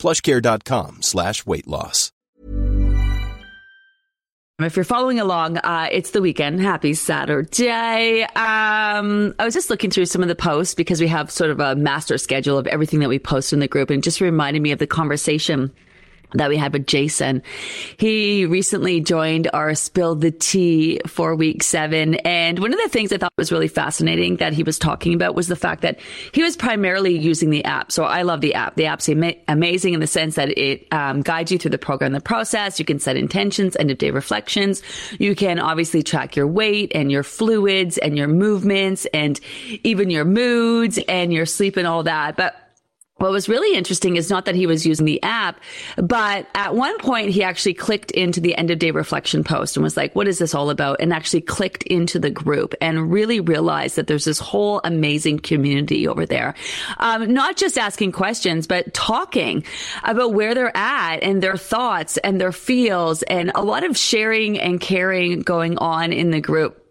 plushcare.com slash weight loss. If you're following along, uh, it's the weekend. Happy Saturday. Um, I was just looking through some of the posts because we have sort of a master schedule of everything that we post in the group and just reminded me of the conversation that we had with Jasin. He recently joined our Spill the Tea for week seven. And one of the things I thought was really fascinating that he was talking about was the fact that he was primarily using the app. So I love the app. The app's ama- amazing in the sense that it um, guides you through the program, the process. You can set intentions, end of day reflections. You can obviously track your weight and your fluids and your movements and even your moods and your sleep and all that. But what was really interesting is not that he was using the app, but at one point he actually clicked into the end of day reflection post and was like, what is this all about? And actually clicked into the group and really realized that there's this whole amazing community over there. Um, not just asking questions, but talking about where they're at and their thoughts and their feels and a lot of sharing and caring going on in the group.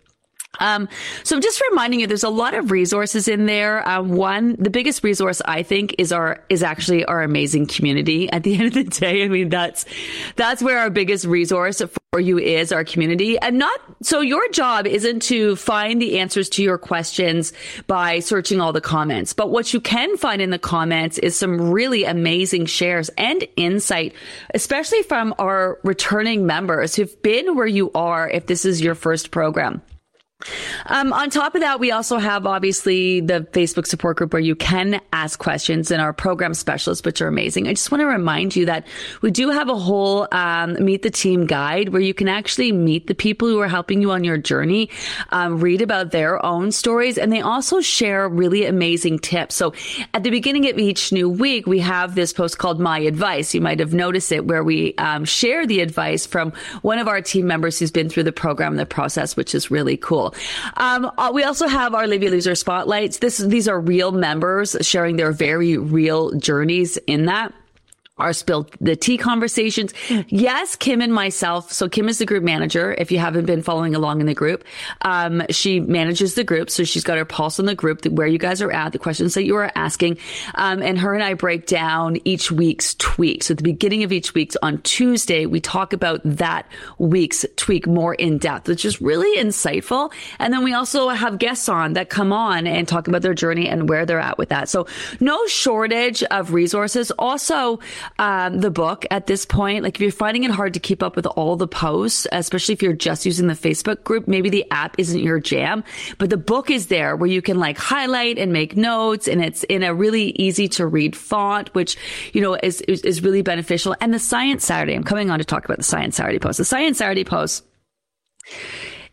Um, so I'm just reminding you, there's a lot of resources in there. Um, one, the biggest resource I think is our is actually our amazing community. At the end of the day, I mean that's that's where our biggest resource for you is our community, and not so. Your job isn't to find the answers to your questions by searching all the comments, but what you can find in the comments is some really amazing shares and insight, especially from our returning members who've been where you are. If this is your first program. Um, on top of that, we also have obviously the Facebook support group where you can ask questions and our program specialists, which are amazing. I just want to remind you that we do have a whole um, meet the team guide where you can actually meet the people who are helping you on your journey, um, read about their own stories, and they also share really amazing tips. So at the beginning of each new week, we have this post called My Advice. You might have noticed it where we um, share the advice from one of our team members who's been through the program, the process, which is really cool. Um, uh, we also have our Livy Loser spotlights. This, these are real members sharing their very real journeys in that our spill the tea conversations. Yes, Kim and myself. So Kim is the group manager. If you haven't been following along in the group, um, she manages the group. So she's got her pulse on the group, where you guys are at, the questions that you are asking. Um, and her and I break down each week's tweak. So at the beginning of each week on Tuesday, we talk about that week's tweak more in depth, which is really insightful. And then we also have guests on that come on and talk about their journey and where they're at with that. So no shortage of resources. Also, um, the book at this point. Like if you're finding it hard to keep up with all the posts, especially if you're just using the Facebook group, maybe the app isn't your jam, but the book is there where you can like highlight and make notes and it's in a really easy to read font, which, you know, is, is, is really beneficial. And the Science Saturday, I'm coming on to talk about the Science Saturday post. The Science Saturday post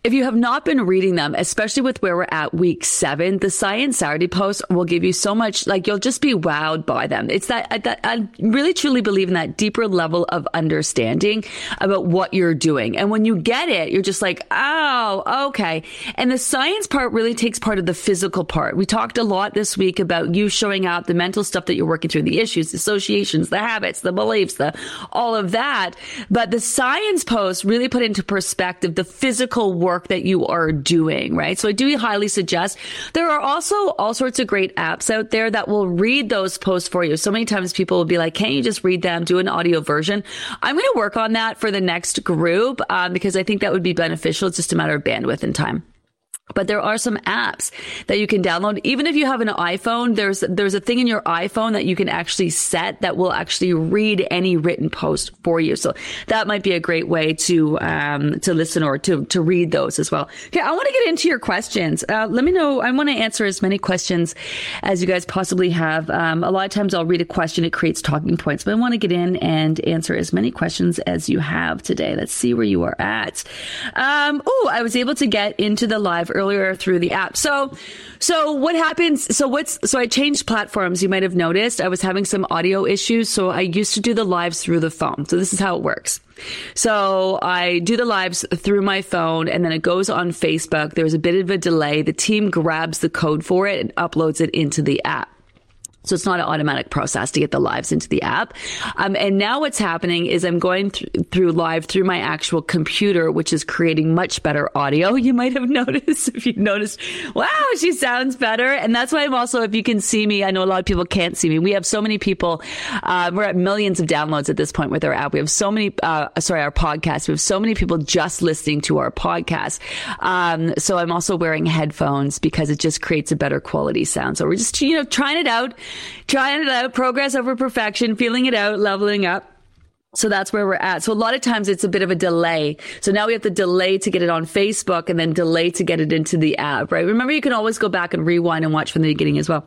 if you have not been reading them, especially with where we're at week seven, the Science Saturday posts will give you so much, like you'll just be wowed by them. It's that, uh, that I really truly believe in that deeper level of understanding about what you're doing. And when you get it, you're just like, oh, okay. And the science part really takes part of the physical part. We talked a lot this week about you showing out the mental stuff that you're working through, the issues, the associations, the habits, the beliefs, the all of that. But the science post really put into perspective the physical work work that you are doing, right? So I do highly suggest there are also all sorts of great apps out there that will read those posts for you. So many times people will be like, can't you just read them, do an audio version? I'm going to work on that for the next group um, because I think that would be beneficial. It's just a matter of bandwidth and time. But there are some apps that you can download. Even if you have an iPhone, there's, there's a thing in your iPhone that you can actually set that will actually read any written post for you. So that might be a great way to, um, to listen or to, to read those as well. Okay. I want to get into your questions. Uh, let me know. I want to answer as many questions as you guys possibly have. Um, a lot of times I'll read a question. It creates talking points, but I want to get in and answer as many questions as you have today. Let's see where you are at. Um, oh, I was able to get into the live earlier through the app. So, so what happens? So what's, so I changed platforms. You might have noticed I was having some audio issues. So I used to do the lives through the phone. So this is how it works. So I do the lives through my phone and then it goes on Facebook. There's a bit of a delay. The team grabs the code for it and uploads it into the app. So it's not an automatic process to get the lives into the app. Um, and now what's happening is I'm going th- through live through my actual computer, which is creating much better audio. You might have noticed if you've noticed, wow, she sounds better. And that's why I'm also, if you can see me, I know a lot of people can't see me. We have so many people. Uh, we're at millions of downloads at this point with our app. We have so many, uh, sorry, our podcast. We have so many people just listening to our podcast. Um, so I'm also wearing headphones because it just creates a better quality sound. So we're just, you know, trying it out trying it out, progress over perfection, feeling it out, leveling up. So that's where we're at. So a lot of times it's a bit of a delay. So now we have to delay to get it on Facebook and then delay to get it into the app, right? Remember, you can always go back and rewind and watch from the beginning as well.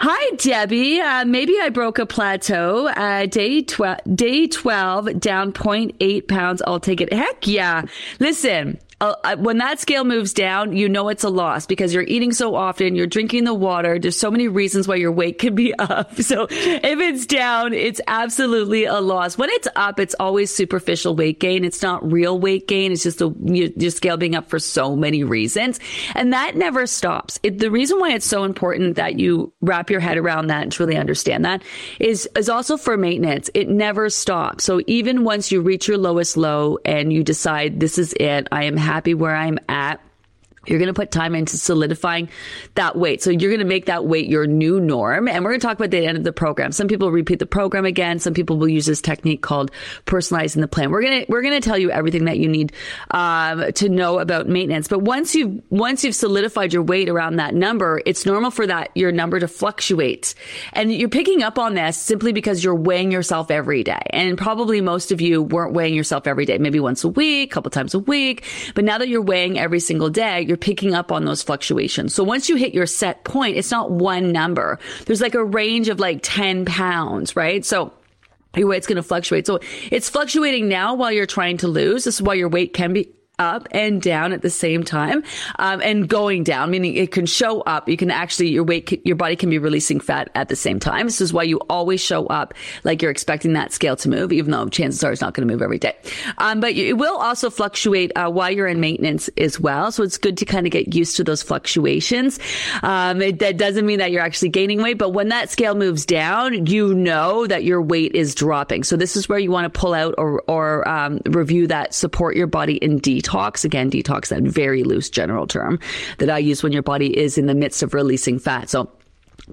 Hi, Debbie. Uh, maybe I broke a plateau. Uh, day 12, day 12, down 0.8 pounds. I'll take it. Heck yeah. Listen, uh, when that scale moves down, you know it's a loss because you're eating so often, you're drinking the water. There's so many reasons why your weight could be up. So if it's down, it's absolutely a loss. When it's up, it's always superficial weight gain. It's not real weight gain. It's just a, your scale being up for so many reasons. And that never stops. It, the reason why it's so important that you wrap your head around that and truly understand that is, is also for maintenance. It never stops. So even once you reach your lowest low and you decide this is it, I am happy happy where I'm at. You're going to put time into solidifying that weight. So you're going to make that weight your new norm. And we're going to talk about the end of the program. Some people repeat the program again. Some people will use this technique called personalizing the plan. We're going to, we're going to tell you everything that you need, um, to know about maintenance. But once you've, once you've solidified your weight around that number, it's normal for that, your number to fluctuate. And you're picking up on this simply because you're weighing yourself every day. And probably most of you weren't weighing yourself every day, maybe once a week, a couple times a week. But now that you're weighing every single day, you're picking up on those fluctuations. So once you hit your set point, it's not one number. There's like a range of like 10 pounds, right? So your weight's going to fluctuate. So it's fluctuating now while you're trying to lose. This is why your weight can be up and down at the same time, um, and going down, meaning it can show up. You can actually, your weight, your body can be releasing fat at the same time. This is why you always show up like you're expecting that scale to move, even though chances are it's not going to move every day. Um, but it will also fluctuate uh, while you're in maintenance as well. So it's good to kind of get used to those fluctuations. Um, it, that doesn't mean that you're actually gaining weight, but when that scale moves down, you know that your weight is dropping. So this is where you want to pull out or, or um, review that support your body in detail detox. Again, detox, that very loose general term that I use when your body is in the midst of releasing fat. So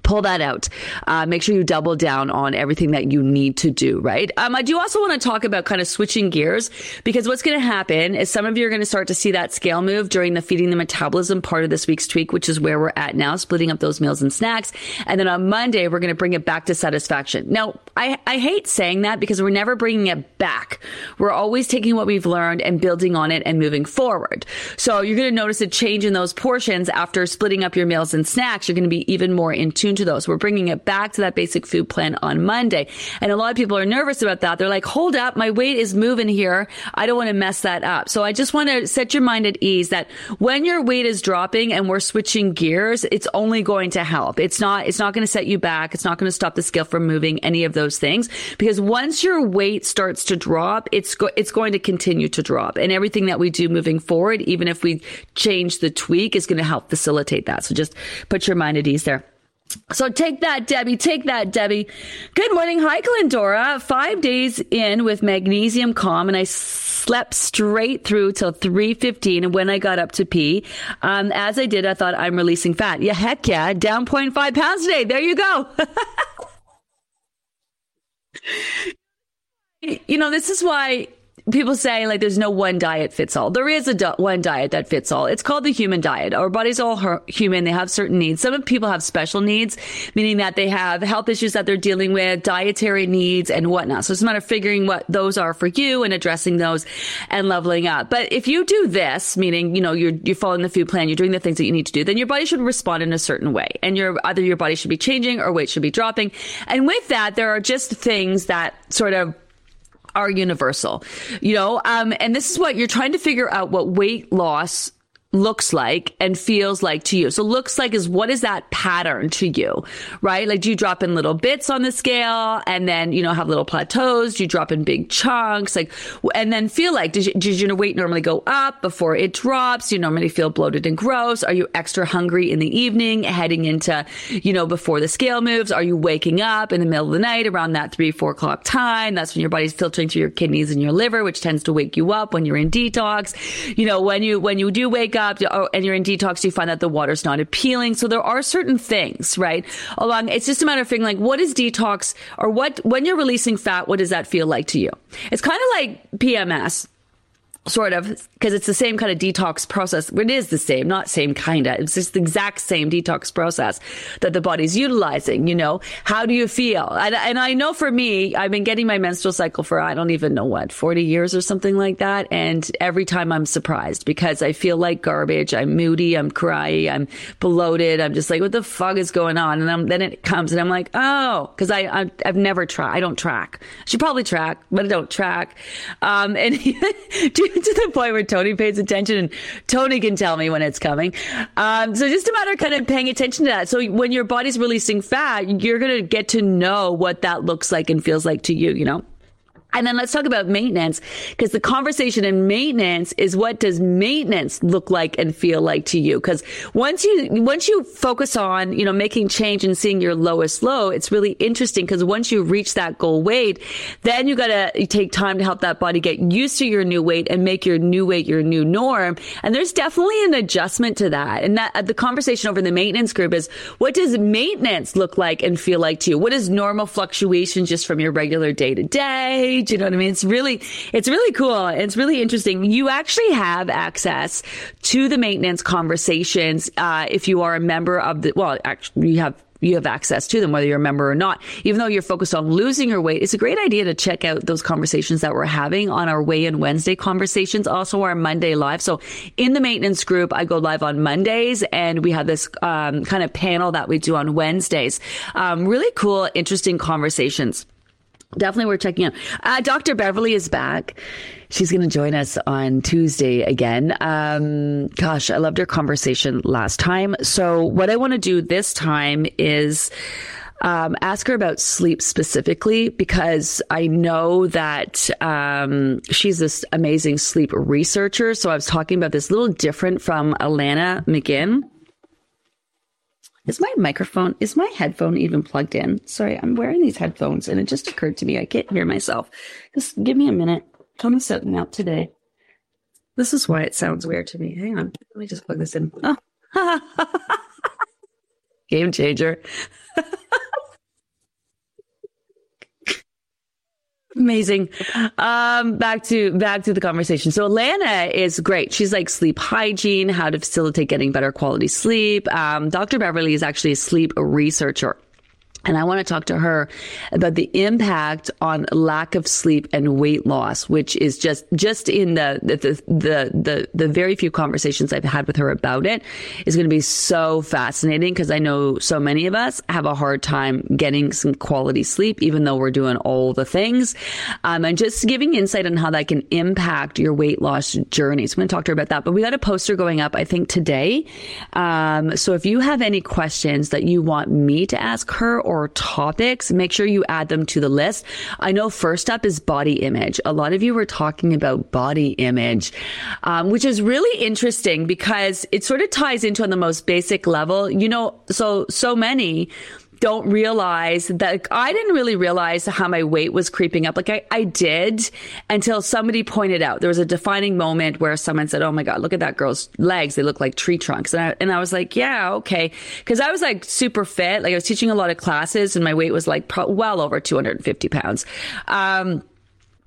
pull that out. Uh, make sure you double down on everything that you need to do, right? Um, I do also want to talk about kind of switching gears because what's going to happen is some of you are going to start to see that scale move during the feeding the metabolism part of this week's tweak, which is where we're at now, splitting up those meals and snacks. And then on Monday, we're going to bring it back to satisfaction. Now, I, I hate saying that because we're never bringing it back. We're always taking what we've learned and building on it and moving forward. So you're going to notice a change in those portions after splitting up your meals and snacks. You're going to be even more in tune to those. We're bringing it back to that basic food plan on Monday. And a lot of people are nervous about that. They're like, hold up, my weight is moving here. I don't want to mess that up. So I just want to set your mind at ease that when your weight is dropping and we're switching gears, it's only going to help. It's not, it's not going to set you back. It's not going to stop the scale from moving, any of those things. Because once your weight starts to drop, it's, go- it's going to continue to drop. And everything that we do moving forward, even if we change the tweak, is going to help facilitate that. So just put your mind at ease there. So take that, Debbie. Take that, Debbie. Good morning. Hi, Glendora. Five days in with magnesium calm and I slept straight through till 3.15 and when I got up to pee, um, as I did, I thought I'm releasing fat. Yeah, heck yeah. Down 0.5 pounds today. There you go. you know, this is why people say like there's no one diet fits all. There is a one diet that fits all. It's called the human diet. Our body's all her- human. They have certain needs. Some people have special needs, meaning that they have health issues that they're dealing with, dietary needs and whatnot. So it's a matter of figuring what those are for you and addressing those and leveling up. But if you do this, meaning, you know, you're, you're following the food plan, you're doing the things that you need to do, then your body should respond in a certain way. And your, either your body should be changing or weight should be dropping. And with that, there are just things that sort of are universal, you know, um, and this is what you're trying to figure out what weight loss looks like and feels like to you. So looks like is what is that pattern to you, right? Like do you drop in little bits on the scale and then, you know, have little plateaus? Do you drop in big chunks? Like, and then feel like, does, you, does your weight normally go up before it drops? Do you normally feel bloated and gross? Are you extra hungry in the evening heading into, you know, before the scale moves? Are you waking up in the middle of the night around that three, four o'clock time? That's when your body's filtering through your kidneys and your liver, which tends to wake you up when you're in detox. You know, when you, when you do wake up oh, and you're in detox, you find that the water's not appealing. So there are certain things, right? Along, it's just a matter of figuring like, what is detox or what, when you're releasing fat, what does that feel like to you? It's kind of like PMS sort of because it's the same kind of detox process. It is the same not same kind of it's just the exact same detox process that the body's utilizing you know? How do you feel? And, and i know for me i've been getting my menstrual cycle for i don't even know what 40 years or something like that. And every time i'm surprised because i feel like garbage. I'm moody. I'm cryy. I'm bloated. I'm just like what the fuck is going on? And I'm, then it comes and i'm like oh because I, I have never tried i don't track. I should probably track but i don't track. Um and to the point where Tony pays attention and Tony can tell me when it's coming. Um, so just a matter of kind of paying attention to that. So when your body's releasing fat, you're going to get to know what that looks like and feels like to you, you know? And then let's talk about maintenance because the conversation in maintenance is what does maintenance look like and feel like to you? Because once you, once you focus on, you know, making change and seeing your lowest low, it's really interesting because once you reach that goal weight, then you got to take time to help that body get used to your new weight and make your new weight your new norm. And there's definitely an adjustment to that. And that the conversation over in the maintenance group is what does maintenance look like and feel like to you? What is normal fluctuation just from your regular day to day? You know what I mean? It's really, it's really cool. It's really interesting. You actually have access to the maintenance conversations uh, if you are a member of the. Well, actually, you have you have access to them, whether you're a member or not. Even though you're focused on losing your weight, it's a great idea to check out those conversations that we're having on our Weigh In Wednesday conversations, also our Monday live. So in the maintenance group, I go live on Mondays and we have this um, kind of panel that we do on Wednesdays. Um, really cool, interesting conversations definitely worth checking out. Uh, Dr. Beverley is back. She's going to join us on Tuesday again. Um, gosh, I loved her conversation last time. So what I want to do this time is um, ask her about sleep specifically because I know that um, she's this amazing sleep researcher. So I was talking about this a little different from Alanna McGinn. Is my microphone, is my headphone even plugged in? Sorry, I'm wearing these headphones and it just occurred to me I can't hear myself. Just give me a minute. Tony's setting out today. This is why it sounds weird to me. Hang on. Let me just plug this in. Oh. Game changer. Amazing. Um, back to back to the conversation. So Alanna is great. She's like sleep hygiene, how to facilitate getting better quality sleep. Um, Dr. Beverley is actually a sleep researcher. And I want to talk to her about the impact on lack of sleep and weight loss, which is just, just in the, the, the, the, the very few conversations I've had with her about it is going to be so fascinating because I know so many of us have a hard time getting some quality sleep, even though we're doing all the things. Um, and just giving insight on how that can impact your weight loss journey. So I'm going to talk to her about that, but we got a poster going up, I think today. Um, so if you have any questions that you want me to ask her or topics, make sure you add them to the list. I know first up is body image. A lot of you were talking about body image, um, which is really interesting because it sort of ties into on the most basic level. You know, so, so many don't realize that like, I didn't really realize how my weight was creeping up. Like I, I did until somebody pointed out there was a defining moment where someone said, Oh my God, look at that girl's legs. They look like tree trunks. And I, and I was like, yeah, okay. Cause I was like super fit. Like I was teaching a lot of classes and my weight was like pro- well over 250 pounds. Um,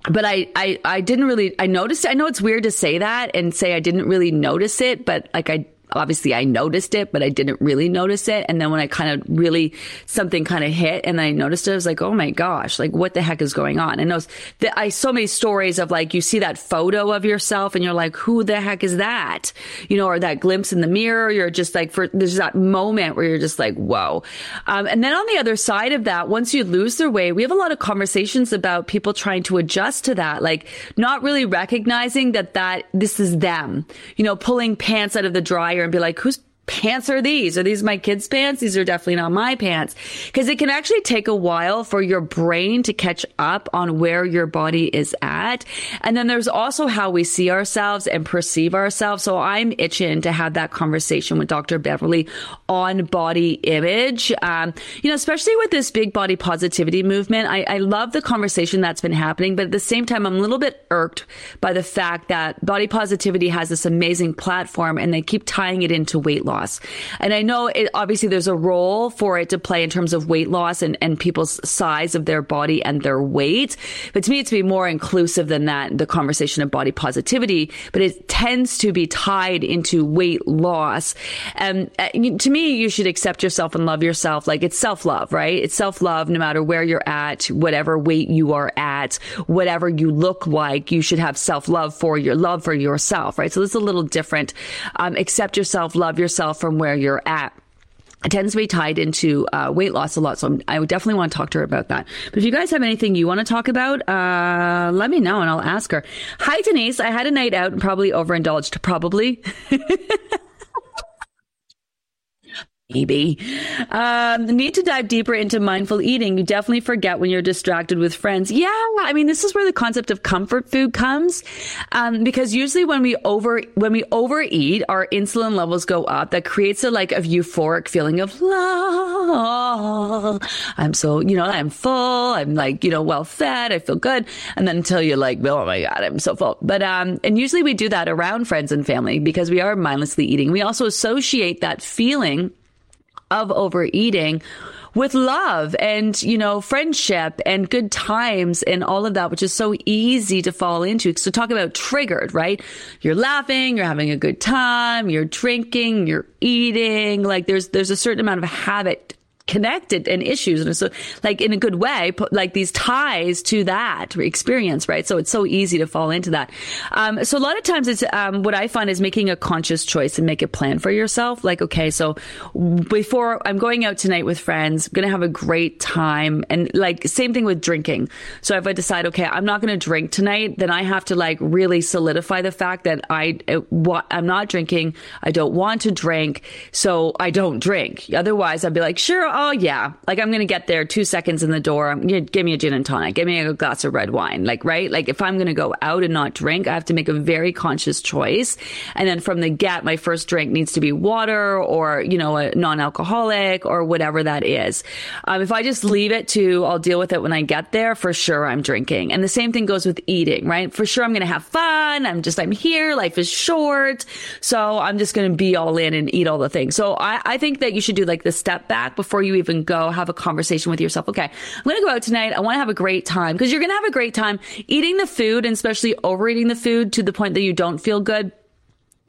but I, I, I didn't really, I noticed, I know it's weird to say that and say I didn't really notice it, but like I, obviously I noticed it, but I didn't really notice it. And then when I kind of really, something kind of hit and I noticed it, I was like, oh my gosh, like what the heck is going on? And those, the, I, so many stories of like, you see that photo of yourself and you're like, who the heck is that? You know, or that glimpse in the mirror. You're just like, for, there's that moment where you're just like, whoa. Um, and then on the other side of that, once you lose their weight, we have a lot of conversations about people trying to adjust to that, like not really recognizing that that this is them, you know, pulling pants out of the dryer and be like, who's pants are these? Are these my kids' pants? These are definitely not my pants. Because it can actually take a while for your brain to catch up on where your body is at. And then there's also how we see ourselves and perceive ourselves. So I'm itching to have that conversation with Dr. Beverley on body image. Um, you know, especially with this big body positivity movement, I, I love the conversation that's been happening. But at the same time, I'm a little bit irked by the fact that body positivity has this amazing platform and they keep tying it into weight loss loss. And I know it, obviously there's a role for it to play in terms of weight loss and, and people's size of their body and their weight. But to me, it's be more inclusive than that, the conversation of body positivity, but it tends to be tied into weight loss. And uh, to me, you should accept yourself and love yourself. Like it's self love, right? It's self love no matter where you're at, whatever weight you are at, whatever you look like, you should have self love for your love for yourself, right? So this is a little different. Um, accept yourself, love yourself yourself from where you're at it tends to be tied into uh, weight loss a lot. So I would definitely want to talk to her about that. But if you guys have anything you want to talk about, uh, let me know and I'll ask her. Hi, Denise. I had a night out and probably overindulged. Probably. maybe. Um, need to dive deeper into mindful eating. You definitely forget when you're distracted with friends. Yeah, I mean, this is where the concept of comfort food comes, um, because usually when we over when we overeat, our insulin levels go up. That creates a like a euphoric feeling of love. I'm so you know I'm full. I'm like you know well fed. I feel good, and then until you're like, oh my god, I'm so full. But um, and usually we do that around friends and family because we are mindlessly eating. We also associate that feeling of overeating with love and, you know, friendship and good times and all of that, which is so easy to fall into. So talk about triggered, right? You're laughing, you're having a good time, you're drinking, you're eating. Like there's, there's a certain amount of habit connected and issues. And so like in a good way like these ties to that experience right? So it's so easy to fall into that. Um, so a lot of times it's um, what i find is making a conscious choice and make a plan for yourself. Like okay so before i'm going out tonight with friends I'm gonna have a great time. And like same thing with drinking. So if i decide okay i'm not gonna drink tonight then i have to like really solidify the fact that i i'm not drinking. I don't want to drink. So i don't drink. Otherwise i'd be like sure oh yeah, like I'm gonna get there two seconds in the door. Give me a gin and tonic. Give me a glass of red wine. Like right, like if I'm gonna go out and not drink, I have to make a very conscious choice. And then from the get, my first drink needs to be water or you know a non-alcoholic or whatever that is. Um, if I just leave it to, I'll deal with it when I get there. For sure, I'm drinking. And the same thing goes with eating. Right, for sure, I'm gonna have fun. I'm just I'm here. Life is short, so I'm just gonna be all in and eat all the things. So I, I think that you should do like the step back before you even go have a conversation with yourself. Okay, I'm going to go out tonight. I want to have a great time because you're going to have a great time eating the food and especially overeating the food to the point that you don't feel good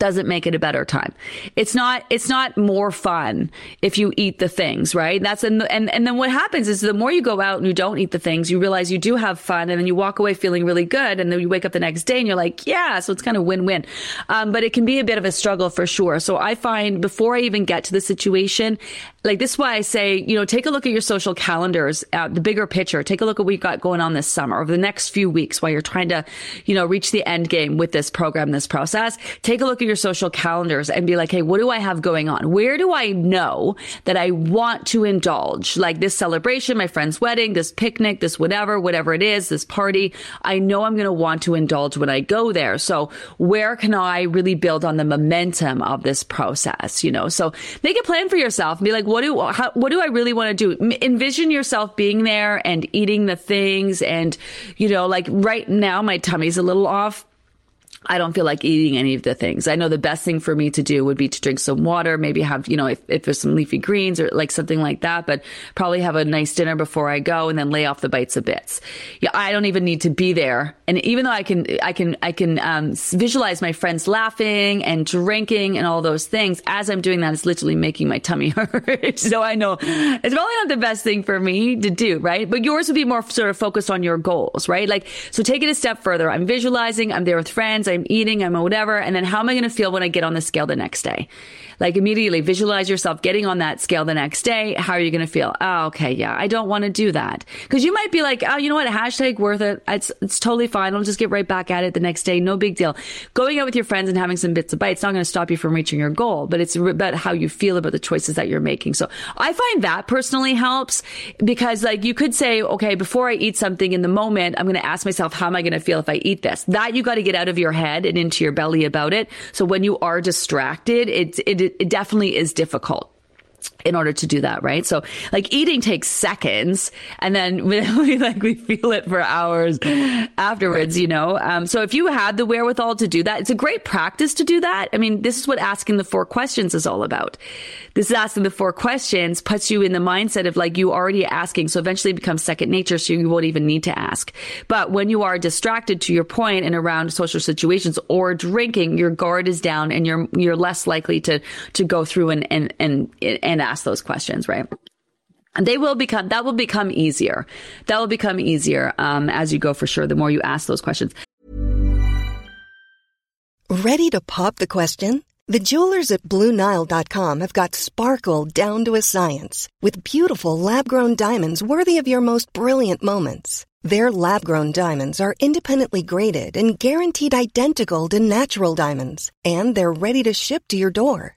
doesn't make it a better time. It's not, it's not more fun if you eat the things, right? That's, and, and, and then what happens is the more you go out and you don't eat the things, you realize you do have fun and then you walk away feeling really good. And then you wake up the next day and you're like, yeah, so it's kind of win-win. Um, but it can be a bit of a struggle for sure. So I find before I even get to the situation, like this is why I say, you know, take a look at your social calendars, the bigger picture. Take a look at what you got going on this summer over the next few weeks while you're trying to, you know, reach the end game with this program, this process. Take a look at your social calendars and be like, hey, what do I have going on? Where do I know that I want to indulge? Like this celebration, my friend's wedding, this picnic, this whatever, whatever it is, this party. I know I'm going to want to indulge when I go there. So where can I really build on the momentum of this process? You know, so make a plan for yourself and be like, what do how, what do I really want to do? Envision yourself being there and eating the things, and you know, like right now, my tummy's a little off I don't feel like eating any of the things. I know the best thing for me to do would be to drink some water, maybe have, you know, if, if there's some leafy greens or like something like that, but probably have a nice dinner before I go and then lay off the bites of bits. Yeah, I don't even need to be there. And even though I can, I can, I can um, visualize my friends laughing and drinking and all those things, as I'm doing that, it's literally making my tummy hurt. so I know it's probably not the best thing for me to do, right? But yours would be more sort of focused on your goals, right? Like, so take it a step further. I'm visualizing, I'm there with friends, I'm eating, I'm whatever. And then how am I going to feel when I get on the scale the next day? Like immediately visualize yourself getting on that scale the next day. How are you going to feel? Oh, okay. Yeah. I don't want to do that. Cause you might be like, oh, you know what? Hashtag worth it. It's, it's totally fine. I'll just get right back at it the next day. No big deal. Going out with your friends and having some bits of bites not going to stop you from reaching your goal, but it's about how you feel about the choices that you're making. So I find that personally helps because like you could say, okay, before I eat something in the moment, I'm going to ask myself, how am I going to feel if I eat this? That you got to get out of your head and into your belly about it. So when you are distracted, it, it, it definitely is difficult in order to do that, right? So like eating takes seconds and then we like we feel it for hours afterwards, you know? Um, so if you had the wherewithal to do that, it's a great practice to do that. I mean, this is what asking the four questions is all about. This is asking the four questions puts you in the mindset of like you already asking. So eventually it becomes second nature. So you won't even need to ask. But when you are distracted to your point and around social situations or drinking, your guard is down and you're, you're less likely to, to go through and, and, and, and ask those questions, right? And they will become, that will become easier. That will become easier, um, as you go for sure, the more you ask those questions. Ready to pop the question? The jewelers at BlueNile.com have got sparkle down to a science with beautiful lab grown diamonds worthy of your most brilliant moments. Their lab grown diamonds are independently graded and guaranteed identical to natural diamonds, and they're ready to ship to your door.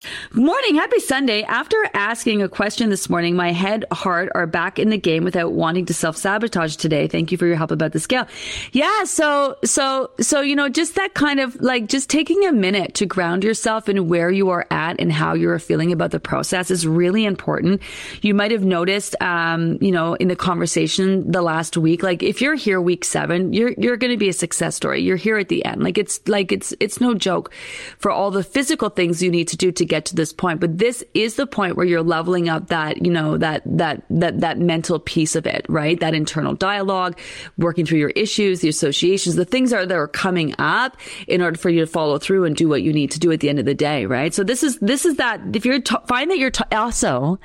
Good morning. Happy Sunday. After asking a question this morning, my head, heart are back in the game without wanting to self sabotage today. Thank you for your help about the scale. Yeah. So, so, so, you know, just that kind of like just taking a minute to ground yourself in where you are at and how you're feeling about the process is really important. You might have noticed, um, you know, in the conversation the last week, like if you're here week seven, you're, you're going to be a success story. You're here at the end. Like it's like, it's, it's no joke for all the physical things you need to do to get to this point, but this is the point where you're leveling up that, you know, that, that, that, that mental piece of it, right? That internal dialogue, working through your issues, the associations, the things are, that are coming up in order for you to follow through and do what you need to do at the end of the day, right? So this is, this is that, if you're, t- find that you're t- also,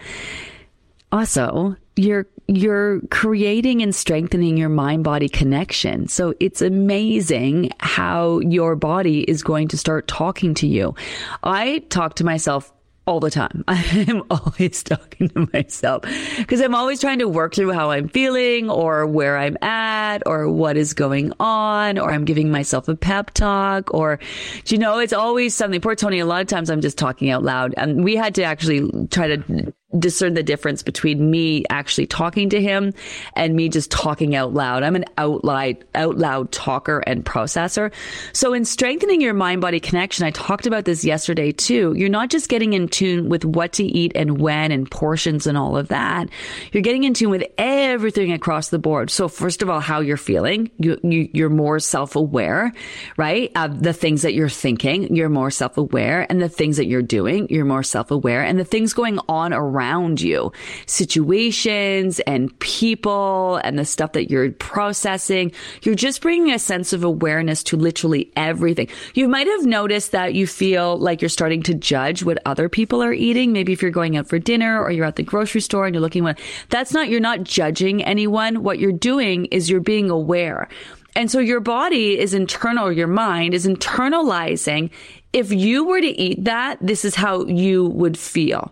also, you're you're creating and strengthening your mind body connection. So it's amazing how your body is going to start talking to you. I talk to myself all the time. I'm always talking to myself because I'm always trying to work through how I'm feeling or where I'm at or what is going on or I'm giving myself a pep talk or, you know, it's always something. Poor Tony, a lot of times I'm just talking out loud and we had to actually try to discern the difference between me actually talking to him and me just talking out loud. I'm an out loud, out loud talker and processor. So in strengthening your mind body connection, I talked about this yesterday too. You're not just getting in tune with what to eat and when and portions and all of that. You're getting in tune with everything across the board. So first of all, how you're feeling, you, you are more self aware, right? Of the things that you're thinking, you're more self aware and the things that you're doing, you're more self aware and the things going on around around you, situations and people and the stuff that you're processing. You're just bringing a sense of awareness to literally everything. You might have noticed that you feel like you're starting to judge what other people are eating. Maybe if you're going out for dinner or you're at the grocery store and you're looking at that's not, you're not judging anyone. What you're doing is you're being aware. And so your body is internal, your mind is internalizing. If you were to eat that, this is how you would feel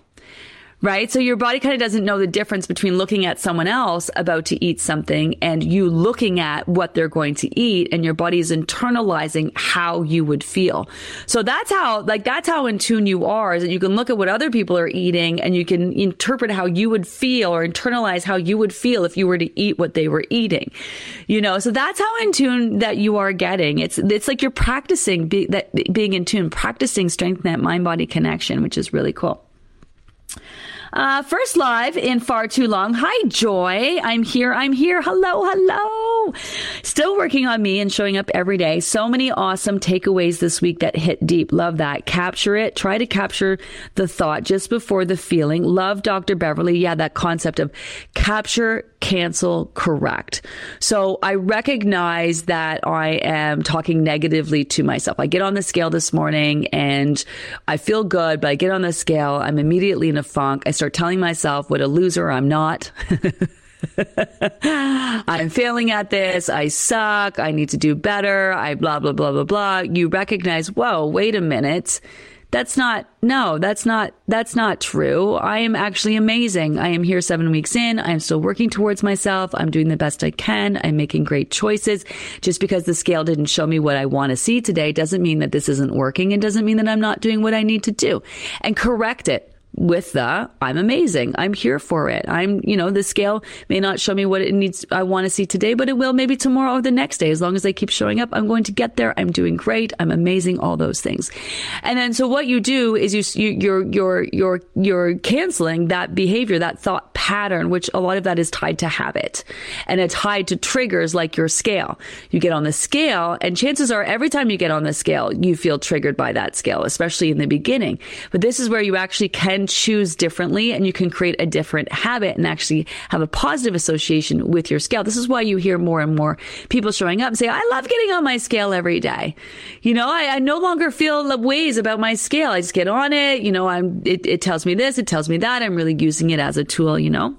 right? So your body kind of doesn't know the difference between looking at someone else about to eat something and you looking at what they're going to eat and your body is internalizing how you would feel. So that's how, like, that's how in tune you are is that you can look at what other people are eating and you can interpret how you would feel or internalize how you would feel if you were to eat what they were eating. You know, so that's how in tune that you are getting. It's, it's like you're practicing be, that being in tune, practicing strengthening that mind body connection, which is really cool. Uh, first live in far too long. Hi, Joy. I'm here. I'm here. Hello, hello. Still working on me and showing up every day. So many awesome takeaways this week that hit deep. Love that. Capture it. Try to capture the thought just before the feeling. Love Dr. Beverley. Yeah, that concept of capture, cancel, correct. So I recognize that I am talking negatively to myself. I get on the scale this morning and I feel good, but I get on the scale. I'm immediately in a funk. I start telling myself what a loser I'm not. I'm failing at this. I suck. I need to do better. I blah, blah, blah, blah, blah. You recognize, whoa, wait a minute. That's not, no, that's not, that's not true. I am actually amazing. I am here seven weeks in. I'm still working towards myself. I'm doing the best I can. I'm making great choices. Just because the scale didn't show me what I want to see today doesn't mean that this isn't working. It doesn't mean that I'm not doing what I need to do and correct it with the I'm amazing. I'm here for it. I'm, you know, the scale may not show me what it needs, I want to see today, but it will maybe tomorrow or the next day. As long as they keep showing up, I'm going to get there. I'm doing great. I'm amazing. All those things. And then so what you do is you, you you're, you're, you're, you're canceling that behavior, that thought pattern, which a lot of that is tied to habit and it's tied to triggers like your scale. You get on the scale and chances are every time you get on the scale, you feel triggered by that scale, especially in the beginning. But this is where you actually can can choose differently and you can create a different habit and actually have a positive association with your scale. This is why you hear more and more people showing up and say, I love getting on my scale every day. You know, I, I no longer feel ways about my scale. I just get on it. You know, I'm, it, it tells me this, it tells me that. I'm really using it as a tool, you know?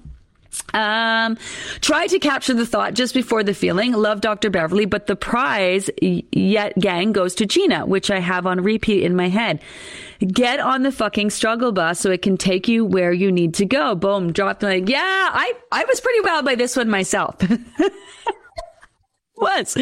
Um, try to capture the thought just before the feeling. Love Dr. Beverley, but the prize yet gang goes to Gina, which I have on repeat in my head. Get on the fucking struggle bus so it can take you where you need to go. Boom, drop like, yeah, I, I was pretty wild by this one myself. was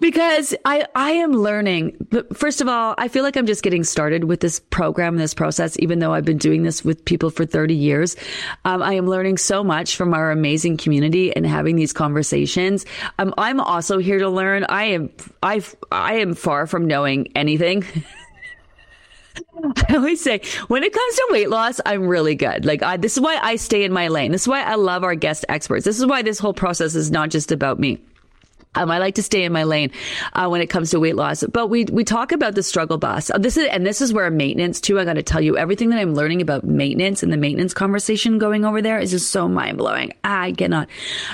because I, I am learning. But first of all, I feel like I'm just getting started with this program, this process, even though I've been doing this with people for 30 years. Um, I am learning so much from our amazing community and having these conversations. Um, I'm also here to learn. I am, I, I am far from knowing anything. I always say when it comes to weight loss, I'm really good. Like I, this is why I stay in my lane. This is why I love our guest experts. This is why this whole process is not just about me. Um, I like to stay in my lane uh, when it comes to weight loss. But we we talk about the struggle bus. Uh, this is and this is where maintenance too. I got to tell you, everything that I'm learning about maintenance and the maintenance conversation going over there is just so mind blowing. I cannot.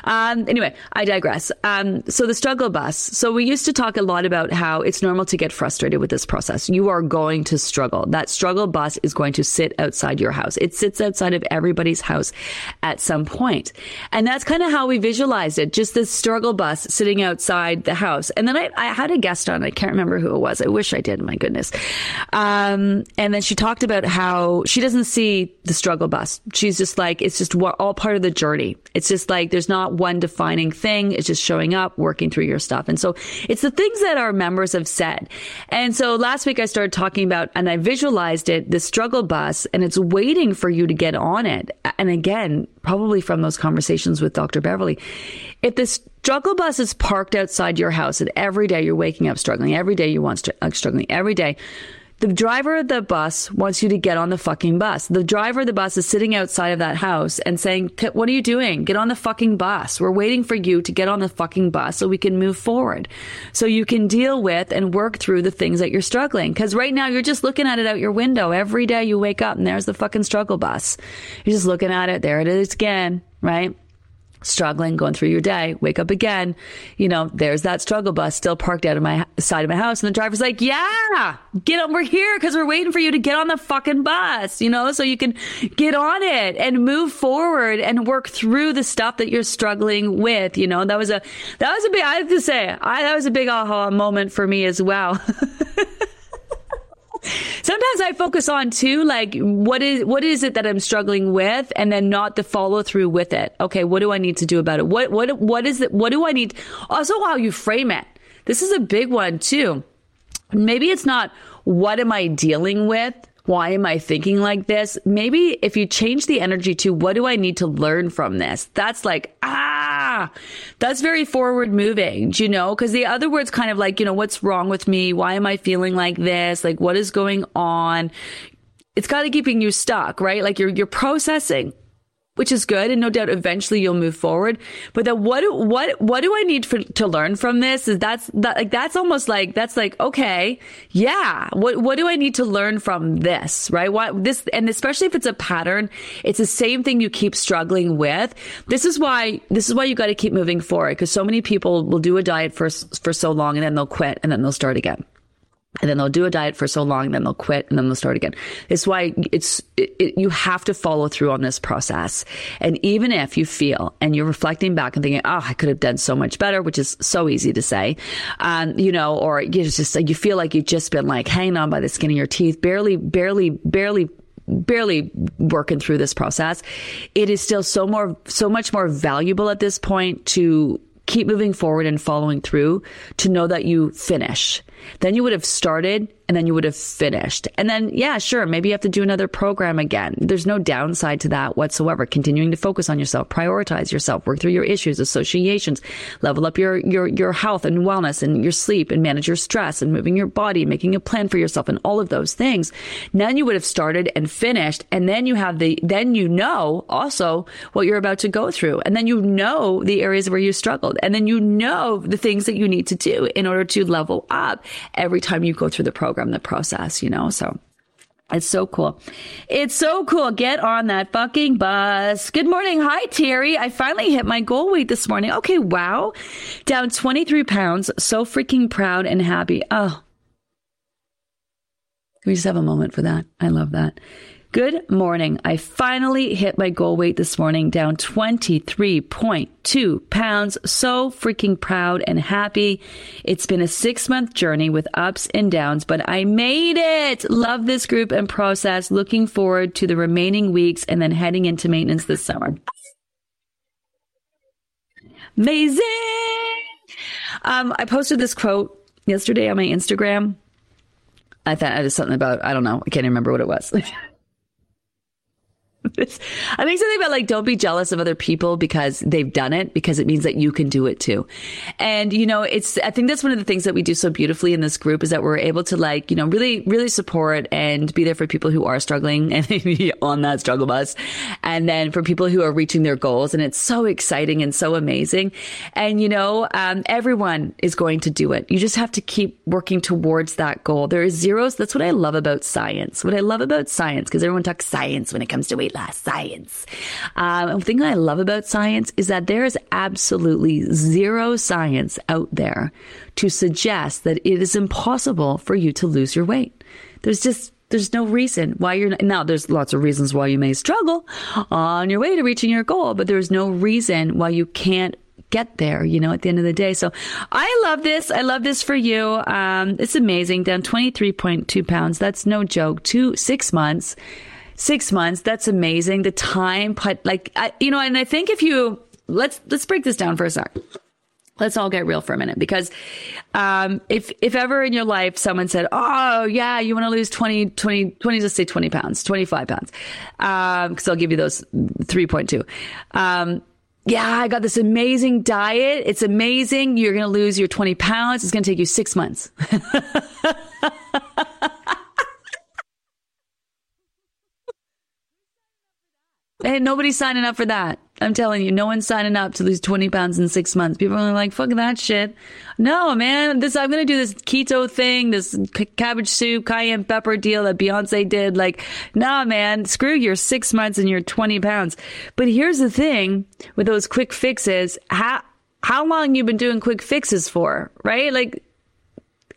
Um, anyway, I digress. Um, so the struggle bus. So we used to talk a lot about how it's normal to get frustrated with this process. You are going to struggle. That struggle bus is going to sit outside your house. It sits outside of everybody's house at some point. and that's kind of how we visualized it. Just this struggle bus sitting outside the house. And then I, I had a guest on. I can't remember who it was. I wish I did. My goodness. Um, and then she talked about how she doesn't see the struggle bus. She's just like, it's just all part of the journey. It's just like, there's not one defining thing. It's just showing up, working through your stuff. And so it's the things that our members have said. And so last week I started talking about, and I visualized it, the struggle bus, and it's waiting for you to get on it. And again, probably from those conversations with Dr. Beverley. If the struggle bus is parked outside your house and every day you're waking up struggling, every day you want st- uh, struggling, every day, the driver of the bus wants you to get on the fucking bus. The driver of the bus is sitting outside of that house and saying, What are you doing? Get on the fucking bus. We're waiting for you to get on the fucking bus so we can move forward. So you can deal with and work through the things that you're struggling. Cause right now you're just looking at it out your window. Every day you wake up and there's the fucking struggle bus. You're just looking at it. There it is again, right? Struggling, going through your day, wake up again. You know, there's that struggle bus still parked out of my side of my house. And the driver's like, yeah, get on. We're here because we're waiting for you to get on the fucking bus, you know, so you can get on it and move forward and work through the stuff that you're struggling with. You know, that was a, that was a big, I have to say, I, that was a big aha moment for me as well. Sometimes I focus on too, like what is what is it that I'm struggling with, and then not the follow through with it. Okay, what do I need to do about it? What what what is it? What do I need? Also, how you frame it. This is a big one too. Maybe it's not what am I dealing with why am I thinking like this? Maybe if you change the energy to what do I need to learn from this? That's like, ah, that's very forward moving, you know? Cause the other words kind of like, you know, what's wrong with me? Why am I feeling like this? Like, what is going on? It's kind of keeping you stuck, right? Like you're, you're processing which is good. And no doubt eventually you'll move forward. But that what, what, what do I need for, to learn from this is that's that, like, that's almost like, that's like, okay, yeah. What, what do I need to learn from this? Right? What this, and especially if it's a pattern, it's the same thing you keep struggling with. This is why, this is why you got to keep moving forward because so many people will do a diet for, for so long and then they'll quit and then they'll start again and then they'll do a diet for so long, then they'll quit, and then they'll start again. It's why it's it, it, you have to follow through on this process. And even if you feel and you're reflecting back and thinking, "Oh, I could have done so much better," which is so easy to say, um, you know, or you just you feel like you've just been like hanging on by the skin of your teeth, barely, barely, barely barely working through this process it is still so more so much more valuable at this point to keep moving forward and following through to know that you finish then you would have started and then you would have finished. And then, yeah, sure, maybe you have to do another program again. There's no downside to that whatsoever. Continuing to focus on yourself, prioritize yourself, work through your issues, associations, level up your, your, your health and wellness and your sleep and manage your stress and moving your body, making a plan for yourself and all of those things. Then you would have started and finished. And then you have the, then you know also what you're about to go through. And then you know the areas where you struggled. And then you know the things that you need to do in order to level up every time you go through the program, the process, you know? So it's so cool. It's so cool. Get on that fucking bus. Good morning. Hi, Terry. I finally hit my goal weight this morning. Okay. Wow. Down 23 pounds. So freaking proud and happy. Oh, can we just have a moment for that? I love that. Good morning. I finally hit my goal weight this morning, down 23.2 pounds. So freaking proud and happy. It's been a six month journey with ups and downs, but I made it. Love this group and process. Looking forward to the remaining weeks and then heading into maintenance this summer. Amazing. Um, I posted this quote yesterday on my Instagram. I thought it was something about, I don't know, I can't remember what it was. I think something about like don't be jealous of other people because they've done it because it means that you can do it too. And you know, it's I think that's one of the things that we do so beautifully in this group is that we're able to like, you know, really really support and be there for people who are struggling and maybe on that struggle bus. And then for people who are reaching their goals and it's so exciting and so amazing. And you know, um, everyone is going to do it. You just have to keep working towards that goal. There is zeros. That's what I love about science. What I love about science because everyone talks science when it comes to weight science. Um, the thing I love about science is that there is absolutely zero science out there to suggest that it is impossible for you to lose your weight. There's just there's no reason why you're not, now there's lots of reasons why you may struggle on your way to reaching your goal but there's no reason why you can't get there, you know, at the end of the day. So I love this. I love this for you. Um, it's amazing. Down 23.2 pounds. That's no joke. Two, six months six months. That's amazing. The time, but like, I, you know, and I think if you, let's, let's break this down for a sec. Let's all get real for a minute because, um, if, if ever in your life someone said, Oh yeah, you want to lose 20, 20, 20, just say 20 pounds, 25 pounds. Um, cause I'll give you those 3.2. Um, yeah, I got this amazing diet. It's amazing. You're going to lose your 20 pounds. It's going to take you six months. And nobody's signing up for that. I'm telling you, no one's signing up to lose 20 pounds in six months. People are like, fuck that shit. No, man, this, I'm going to do this keto thing, this c- cabbage soup, cayenne pepper deal that Beyonce did. Like, nah, man, screw your six months and your 20 pounds. But here's the thing with those quick fixes. How, how long you been doing quick fixes for, right? Like,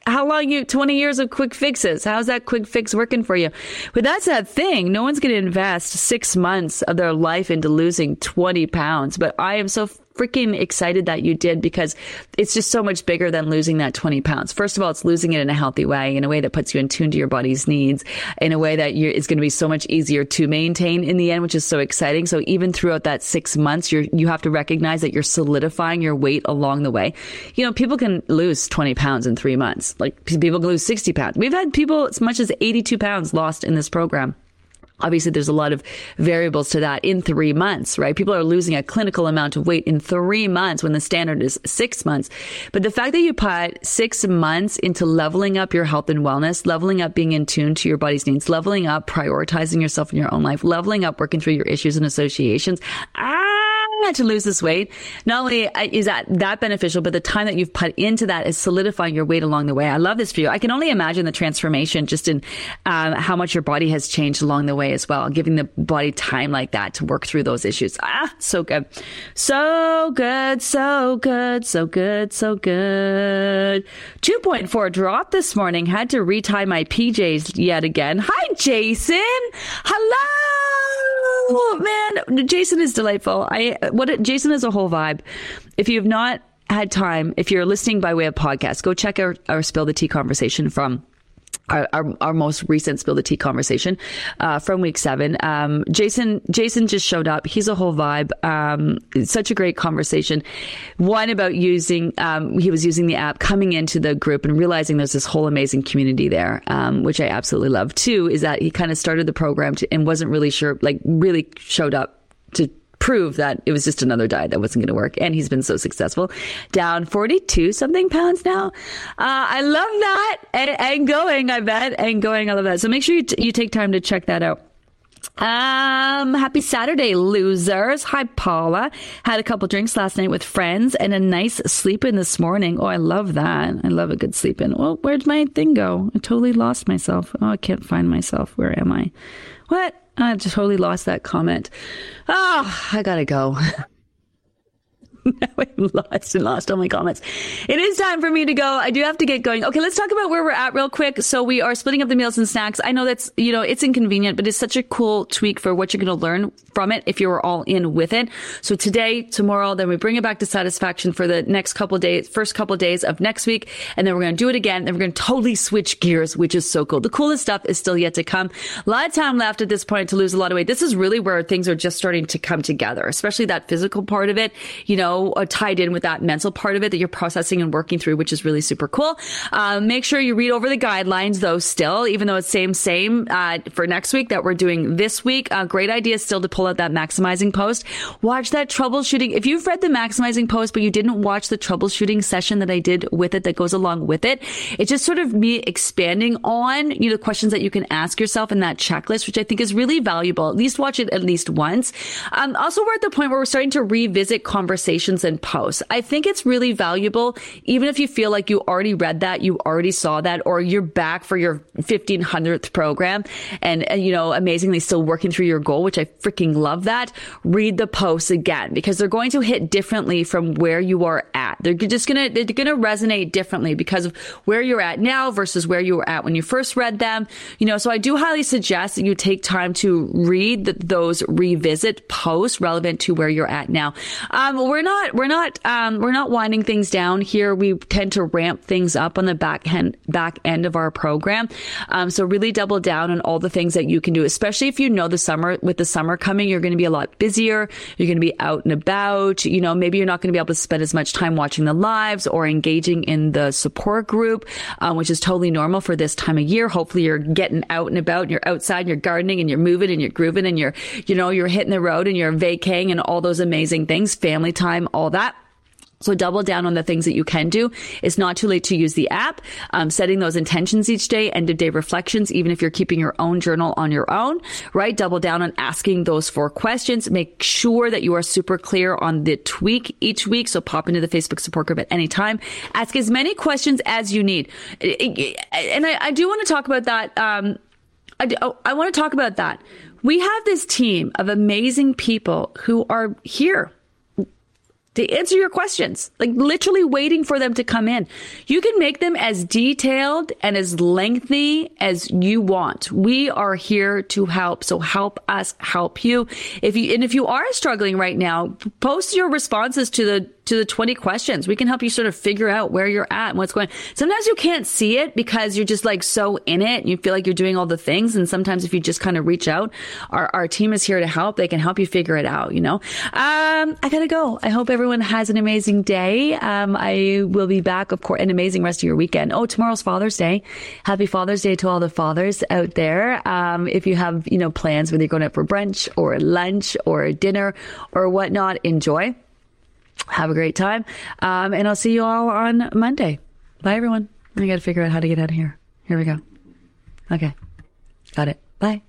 how long you 20 years of quick fixes? How's that quick fix working for you? But that's that thing. No one's going to invest six months of their life into losing 20 pounds. But i am so freaking excited that you did because it's just so much bigger than losing that 20 pounds. First of all, it's losing it in a healthy way, in a way that puts you in tune to your body's needs, in a way that is going to be so much easier to maintain in the end, which is so exciting. So even throughout that six months, you're, you have to recognize that you're solidifying your weight along the way. You know, people can lose 20 pounds in three months. Like people can lose 60 pounds. We've had people as much as 82 pounds lost in this program. Obviously, there's a lot of variables to that in three months, right? People are losing a clinical amount of weight in three months when the standard is six months. But the fact that you put six months into leveling up your health and wellness, leveling up being in tune to your body's needs, leveling up prioritizing yourself in your own life, leveling up working through your issues and associations. Ah, to lose this weight, not only uh, is that that beneficial, but the time that you've put into that is solidifying your weight along the way. I love this for you. I can only imagine the transformation just in um, how much your body has changed along the way as well, giving the body time like that to work through those issues. Ah, so good. So good, so good, so good, so good. 2.4 drop this morning. Had to retie my PJs yet again. Hi, Jasin. Hello. Man, Jasin is delightful. I what Jasin is a whole vibe. If you have not had time, if you're listening by way of podcast, go check our, our Spill the Tea conversation from our, our, our, most recent spill the tea conversation uh, from week seven. Um, Jasin Jasin just showed up. He's a whole vibe. Um, such a great conversation. One about using um, he was using the app, coming into the group and realizing there's this whole amazing community there, um, which I absolutely love. Two is that he kind of started the program to, and wasn't really sure, like really showed up to prove that it was just another diet that wasn't going to work. And he's been so successful. Down 42 something pounds now. Uh, I love that. And, and, going, I bet. And going, I love that. So make sure you, t- you take time to check that out. Um, happy Saturday, losers. Hi, Paula. Had a couple drinks last night with friends and a nice sleep in this morning. Oh, I love that. I love a good sleep in. Well, where'd my thing go? I totally lost myself. Oh, I can't find myself. Where am I? What? I totally lost that comment. Oh, I gotta go. now I've lost and lost all my comments. It is time for me to go. I do have to get going. Okay, let's talk about where we're at real quick. So we are splitting up the meals and snacks. I know that's, you know, it's inconvenient, but it's such a cool tweak for what you're going to learn from it if you're all in with it. So today, tomorrow, then we bring it back to satisfaction for the next couple days, first couple days of next week. And then we're going to do it again. Then we're going to totally switch gears, which is so cool. The coolest stuff is still yet to come. A lot of time left at this point to lose a lot of weight. This is really where things are just starting to come together, especially that physical part of it. You know, uh, tied in with that mental part of it that you're processing and working through, which is really super cool. Um, make sure you read over the guidelines though still, even though it's same, same, uh, for next week that we're doing this week. Uh, great idea still to pull out that maximizing post. Watch that troubleshooting. If you've read the maximizing post, but you didn't watch the troubleshooting session that I did with it that goes along with it, it's just sort of me expanding on, you know, the questions that you can ask yourself in that checklist, which I think is really valuable. At least watch it at least once. Um, also, we're at the point where we're starting to revisit conversations and posts. I think it's really valuable, even if you feel like you already read that, you already saw that, or you're back for your 1500th program and, and, you know, amazingly still working through your goal, which I freaking love that. Read the posts again because they're going to hit differently from where you are at. They're just going to, they're going to resonate differently because of where you're at now versus where you were at when you first read them. You know, so I do highly suggest that you take time to read the, those revisit posts relevant to where you're at now. Um, we're not we're not um, we're not winding things down here. We tend to ramp things up on the back end back end of our program. Um, so really double down on all the things that you can do, especially if you know the summer with the summer coming, you're going to be a lot busier. You're going to be out and about. You know, maybe you're not going to be able to spend as much time watching the lives or engaging in the support group, um, which is totally normal for this time of year. Hopefully, you're getting out and about. And you're outside, and you're gardening, and you're moving, and you're grooving, and you're you know you're hitting the road, and you're vacaying, and all those amazing things, family time all that. So double down on the things that you can do. It's not too late to use the app, um, setting those intentions each day, end of day reflections, even if you're keeping your own journal on your own, right? Double down on asking those four questions. Make sure that you are super clear on the tweak each week. So pop into the Facebook support group at any time. Ask as many questions as you need. And I, I do want to talk about that. Um, I, I want to talk about that. We have this team of amazing people who are here to answer your questions, like literally waiting for them to come in. You can make them as detailed and as lengthy as you want. We are here to help. So help us help you. If you, and if you are struggling right now, post your responses to the to the 20 questions. We can help you sort of figure out where you're at and what's going. Sometimes you can't see it because you're just like so in it and you feel like you're doing all the things. And sometimes if you just kind of reach out, our, our team is here to help. They can help you figure it out, you know? Um, I gotta go. I hope everyone has an amazing day. Um, I will be back, of course, an amazing rest of your weekend. Oh, tomorrow's Father's Day. Happy Father's Day to all the fathers out there. Um, if you have, you know, plans, whether you're going out for brunch or lunch or dinner or whatnot, enjoy. Have a great time. Um, and I'll see you all on Monday. Bye, everyone. I got to figure out how to get out of here. Here we go. Okay. Got it. Bye.